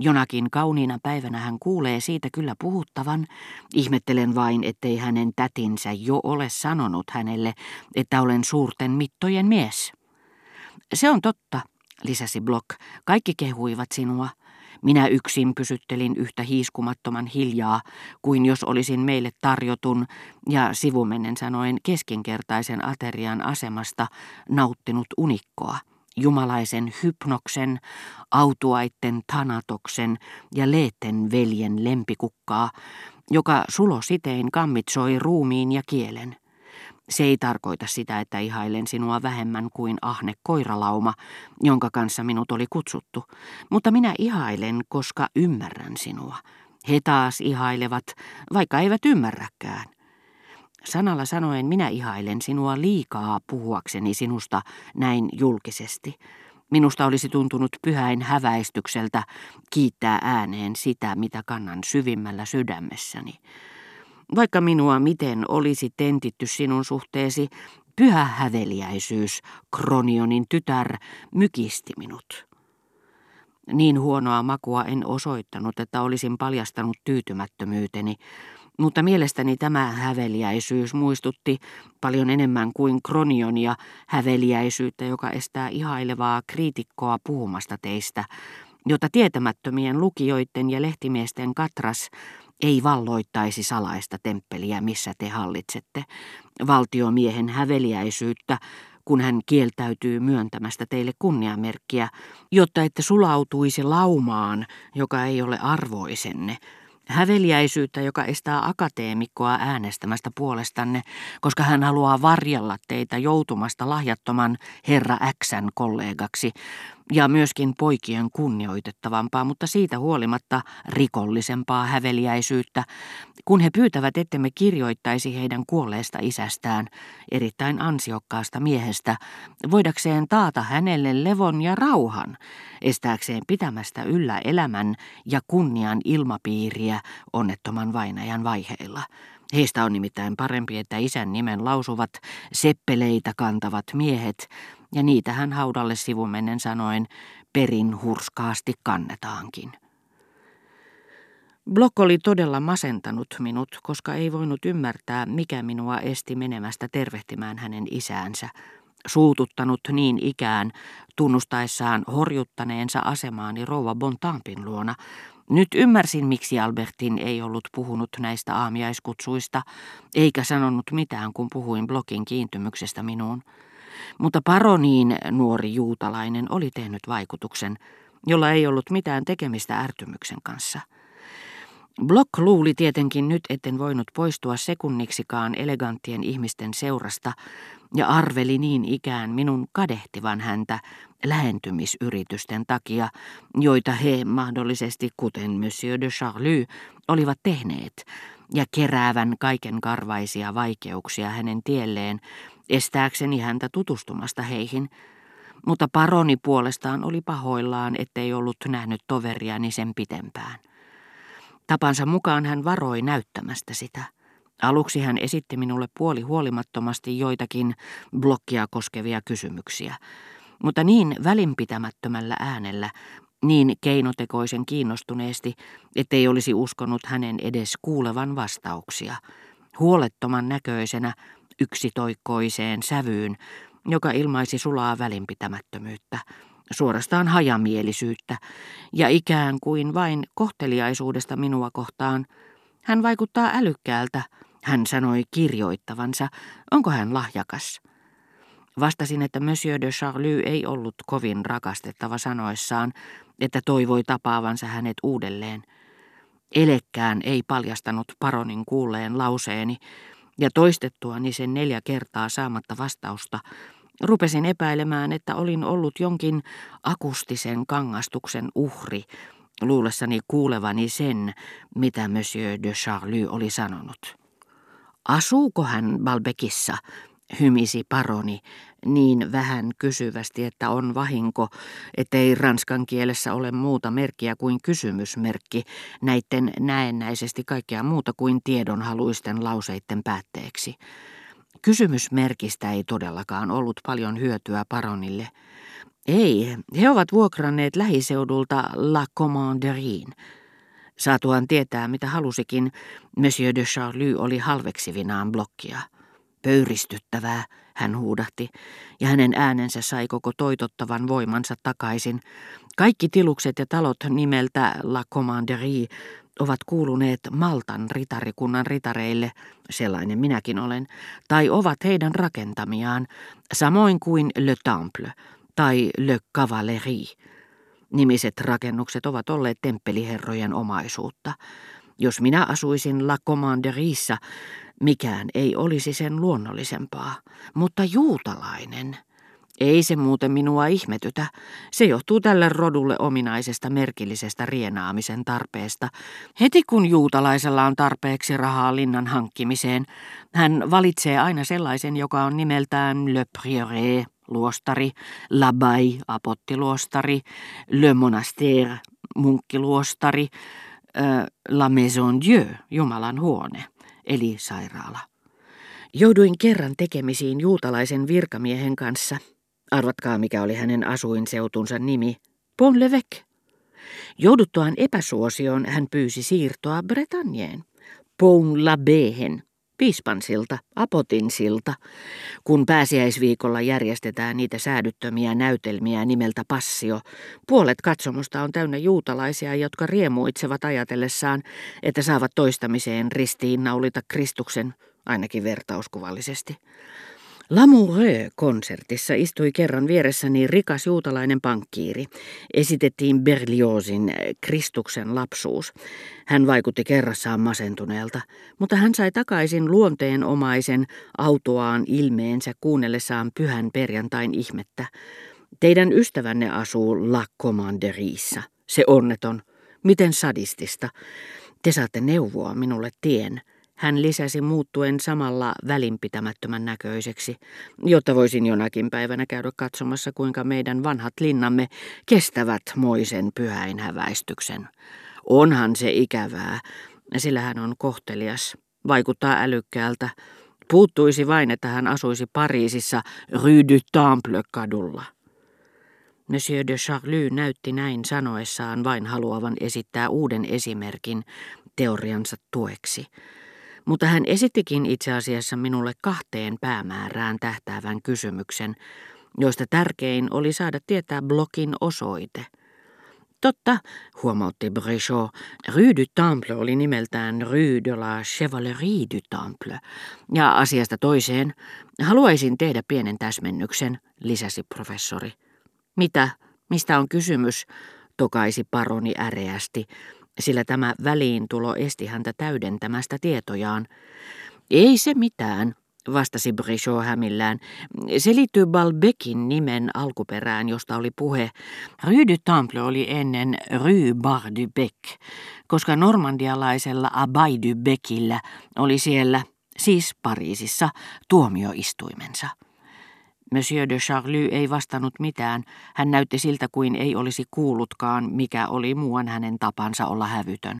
Jonakin kauniina päivänä hän kuulee siitä kyllä puhuttavan. Ihmettelen vain, ettei hänen tätinsä jo ole sanonut hänelle, että olen suurten mittojen mies. Se on totta, lisäsi Block. Kaikki kehuivat sinua. Minä yksin pysyttelin yhtä hiiskumattoman hiljaa kuin jos olisin meille tarjotun ja sivumennen sanoen keskinkertaisen aterian asemasta nauttinut unikkoa. Jumalaisen hypnoksen, autuaitten tanatoksen ja leeten veljen lempikukkaa, joka sulositein kammitsoi ruumiin ja kielen. Se ei tarkoita sitä, että ihailen sinua vähemmän kuin ahne koiralauma, jonka kanssa minut oli kutsuttu, mutta minä ihailen, koska ymmärrän sinua. He taas ihailevat, vaikka eivät ymmärräkään. Sanalla sanoen minä ihailen sinua liikaa puhuakseni sinusta näin julkisesti. Minusta olisi tuntunut pyhäin häväistykseltä kiittää ääneen sitä, mitä kannan syvimmällä sydämessäni. Vaikka minua miten olisi tentitty sinun suhteesi, pyhä häveliäisyys, Kronionin tytär, mykisti minut. Niin huonoa makua en osoittanut, että olisin paljastanut tyytymättömyyteni, mutta mielestäni tämä häveliäisyys muistutti paljon enemmän kuin kronionia häveliäisyyttä, joka estää ihailevaa kriitikkoa puhumasta teistä, jota tietämättömien lukijoiden ja lehtimiesten katras ei valloittaisi salaista temppeliä, missä te hallitsette, valtiomiehen häveliäisyyttä, kun hän kieltäytyy myöntämästä teille kunniamerkkiä, jotta ette sulautuisi laumaan, joka ei ole arvoisenne, häveliäisyyttä, joka estää akateemikkoa äänestämästä puolestanne, koska hän haluaa varjella teitä joutumasta lahjattoman herra Xn kollegaksi, ja myöskin poikien kunnioitettavampaa, mutta siitä huolimatta rikollisempaa häveliäisyyttä, kun he pyytävät, ettemme kirjoittaisi heidän kuolleesta isästään, erittäin ansiokkaasta miehestä, voidakseen taata hänelle levon ja rauhan, estääkseen pitämästä yllä elämän ja kunnian ilmapiiriä onnettoman vainajan vaiheilla. Heistä on nimittäin parempi, että isän nimen lausuvat seppeleitä kantavat miehet, ja niitä hän haudalle sivumennen sanoen perin hurskaasti kannetaankin. Block oli todella masentanut minut, koska ei voinut ymmärtää, mikä minua esti menemästä tervehtimään hänen isäänsä, suututtanut niin ikään, tunnustaessaan horjuttaneensa asemaani rouva Bontampin luona. Nyt ymmärsin, miksi Albertin ei ollut puhunut näistä aamiaiskutsuista, eikä sanonut mitään, kun puhuin Blokin kiintymyksestä minuun. Mutta paroniin nuori juutalainen oli tehnyt vaikutuksen, jolla ei ollut mitään tekemistä ärtymyksen kanssa. Block luuli tietenkin nyt, etten voinut poistua sekunniksikaan eleganttien ihmisten seurasta, ja arveli niin ikään minun kadehtivan häntä lähentymisyritysten takia, joita he mahdollisesti, kuten Monsieur de Charlie, olivat tehneet, ja keräävän kaiken karvaisia vaikeuksia hänen tielleen, estääkseni häntä tutustumasta heihin, mutta paroni puolestaan oli pahoillaan, ettei ollut nähnyt toveriani sen pitempään. Tapansa mukaan hän varoi näyttämästä sitä. Aluksi hän esitti minulle puoli huolimattomasti joitakin blokkia koskevia kysymyksiä, mutta niin välinpitämättömällä äänellä, niin keinotekoisen kiinnostuneesti, ettei olisi uskonut hänen edes kuulevan vastauksia. Huolettoman näköisenä, yksitoikkoiseen sävyyn, joka ilmaisi sulaa välinpitämättömyyttä, suorastaan hajamielisyyttä, ja ikään kuin vain kohteliaisuudesta minua kohtaan. Hän vaikuttaa älykkäältä, hän sanoi kirjoittavansa, onko hän lahjakas. Vastasin, että Monsieur de Charlie ei ollut kovin rakastettava sanoessaan, että toivoi tapaavansa hänet uudelleen. Elekkään ei paljastanut paronin kuulleen lauseeni, ja toistettuani sen neljä kertaa saamatta vastausta, rupesin epäilemään, että olin ollut jonkin akustisen kangastuksen uhri, luulessani kuulevani sen, mitä Monsieur de Charlie oli sanonut. Asuuko hän Balbekissa, hymisi paroni niin vähän kysyvästi, että on vahinko, ettei ranskan kielessä ole muuta merkkiä kuin kysymysmerkki näiden näennäisesti kaikkea muuta kuin tiedonhaluisten lauseiden päätteeksi. Kysymysmerkistä ei todellakaan ollut paljon hyötyä paronille. Ei, he ovat vuokranneet lähiseudulta La Commanderine. Saatuaan tietää, mitä halusikin, Monsieur de Charlie oli halveksivinaan blokkia. Pöyristyttävää, hän huudahti, ja hänen äänensä sai koko toitottavan voimansa takaisin. Kaikki tilukset ja talot nimeltä La Commanderie ovat kuuluneet Maltan ritarikunnan ritareille, sellainen minäkin olen, tai ovat heidän rakentamiaan, samoin kuin Le Temple tai Le Cavalerie. Nimiset rakennukset ovat olleet temppeliherrojen omaisuutta. Jos minä asuisin La Commanderiissa, mikään ei olisi sen luonnollisempaa. Mutta juutalainen... Ei se muuten minua ihmetytä. Se johtuu tälle rodulle ominaisesta merkillisestä rienaamisen tarpeesta. Heti kun juutalaisella on tarpeeksi rahaa linnan hankkimiseen, hän valitsee aina sellaisen, joka on nimeltään Le Prioré, luostari, Labai, apottiluostari, Le Monastère, munkkiluostari, La Maison Dieu, Jumalan huone, eli sairaala. Jouduin kerran tekemisiin juutalaisen virkamiehen kanssa. Arvatkaa, mikä oli hänen asuinseutunsa nimi. Pont-l'Evêque. Jouduttuaan epäsuosioon hän pyysi siirtoa Bretagneen. Pont-l'Abbéhen, piispansilta, apotinsilta, kun pääsiäisviikolla järjestetään niitä säädyttömiä näytelmiä nimeltä Passio. Puolet katsomusta on täynnä juutalaisia, jotka riemuitsevat ajatellessaan, että saavat toistamiseen ristiinnaulita Kristuksen, ainakin vertauskuvallisesti. Lamoureux-konsertissa istui kerran vieressäni rikas juutalainen pankkiiri. Esitettiin Berliozin Kristuksen lapsuus. Hän vaikutti kerrassaan masentuneelta, mutta hän sai takaisin luonteenomaisen autoaan ilmeensä kuunnellessaan pyhän perjantain ihmettä. Teidän ystävänne asuu La Commanderiissa. Se onneton. Miten sadistista. Te saatte neuvoa minulle tien. Hän lisäsi muuttuen samalla välinpitämättömän näköiseksi, jotta voisin jonakin päivänä käydä katsomassa, kuinka meidän vanhat linnamme kestävät moisen pyhäinhäväistyksen. Onhan se ikävää, sillä hän on kohtelias, vaikuttaa älykkäältä. Puuttuisi vain, että hän asuisi Pariisissa Rue du Temple-kadulla. Monsieur de Charlie näytti näin sanoessaan vain haluavan esittää uuden esimerkin teoriansa tueksi mutta hän esittikin itse asiassa minulle kahteen päämäärään tähtäävän kysymyksen, joista tärkein oli saada tietää blokin osoite. Totta, huomautti Brichot, Rue du Temple oli nimeltään Rue de la Chevalerie du Temple. Ja asiasta toiseen, haluaisin tehdä pienen täsmennyksen, lisäsi professori. Mitä, mistä on kysymys, tokaisi paroni äreästi, sillä tämä väliintulo esti häntä täydentämästä tietojaan. Ei se mitään, vastasi Brichot hämillään. Se liittyy Balbekin nimen alkuperään, josta oli puhe. Rue du Temple oli ennen Rue Bar du Bec, koska normandialaisella Abay du Becillä oli siellä, siis Pariisissa, tuomioistuimensa. Monsieur de Charlie ei vastannut mitään. Hän näytti siltä kuin ei olisi kuullutkaan, mikä oli muuan hänen tapansa olla hävytön.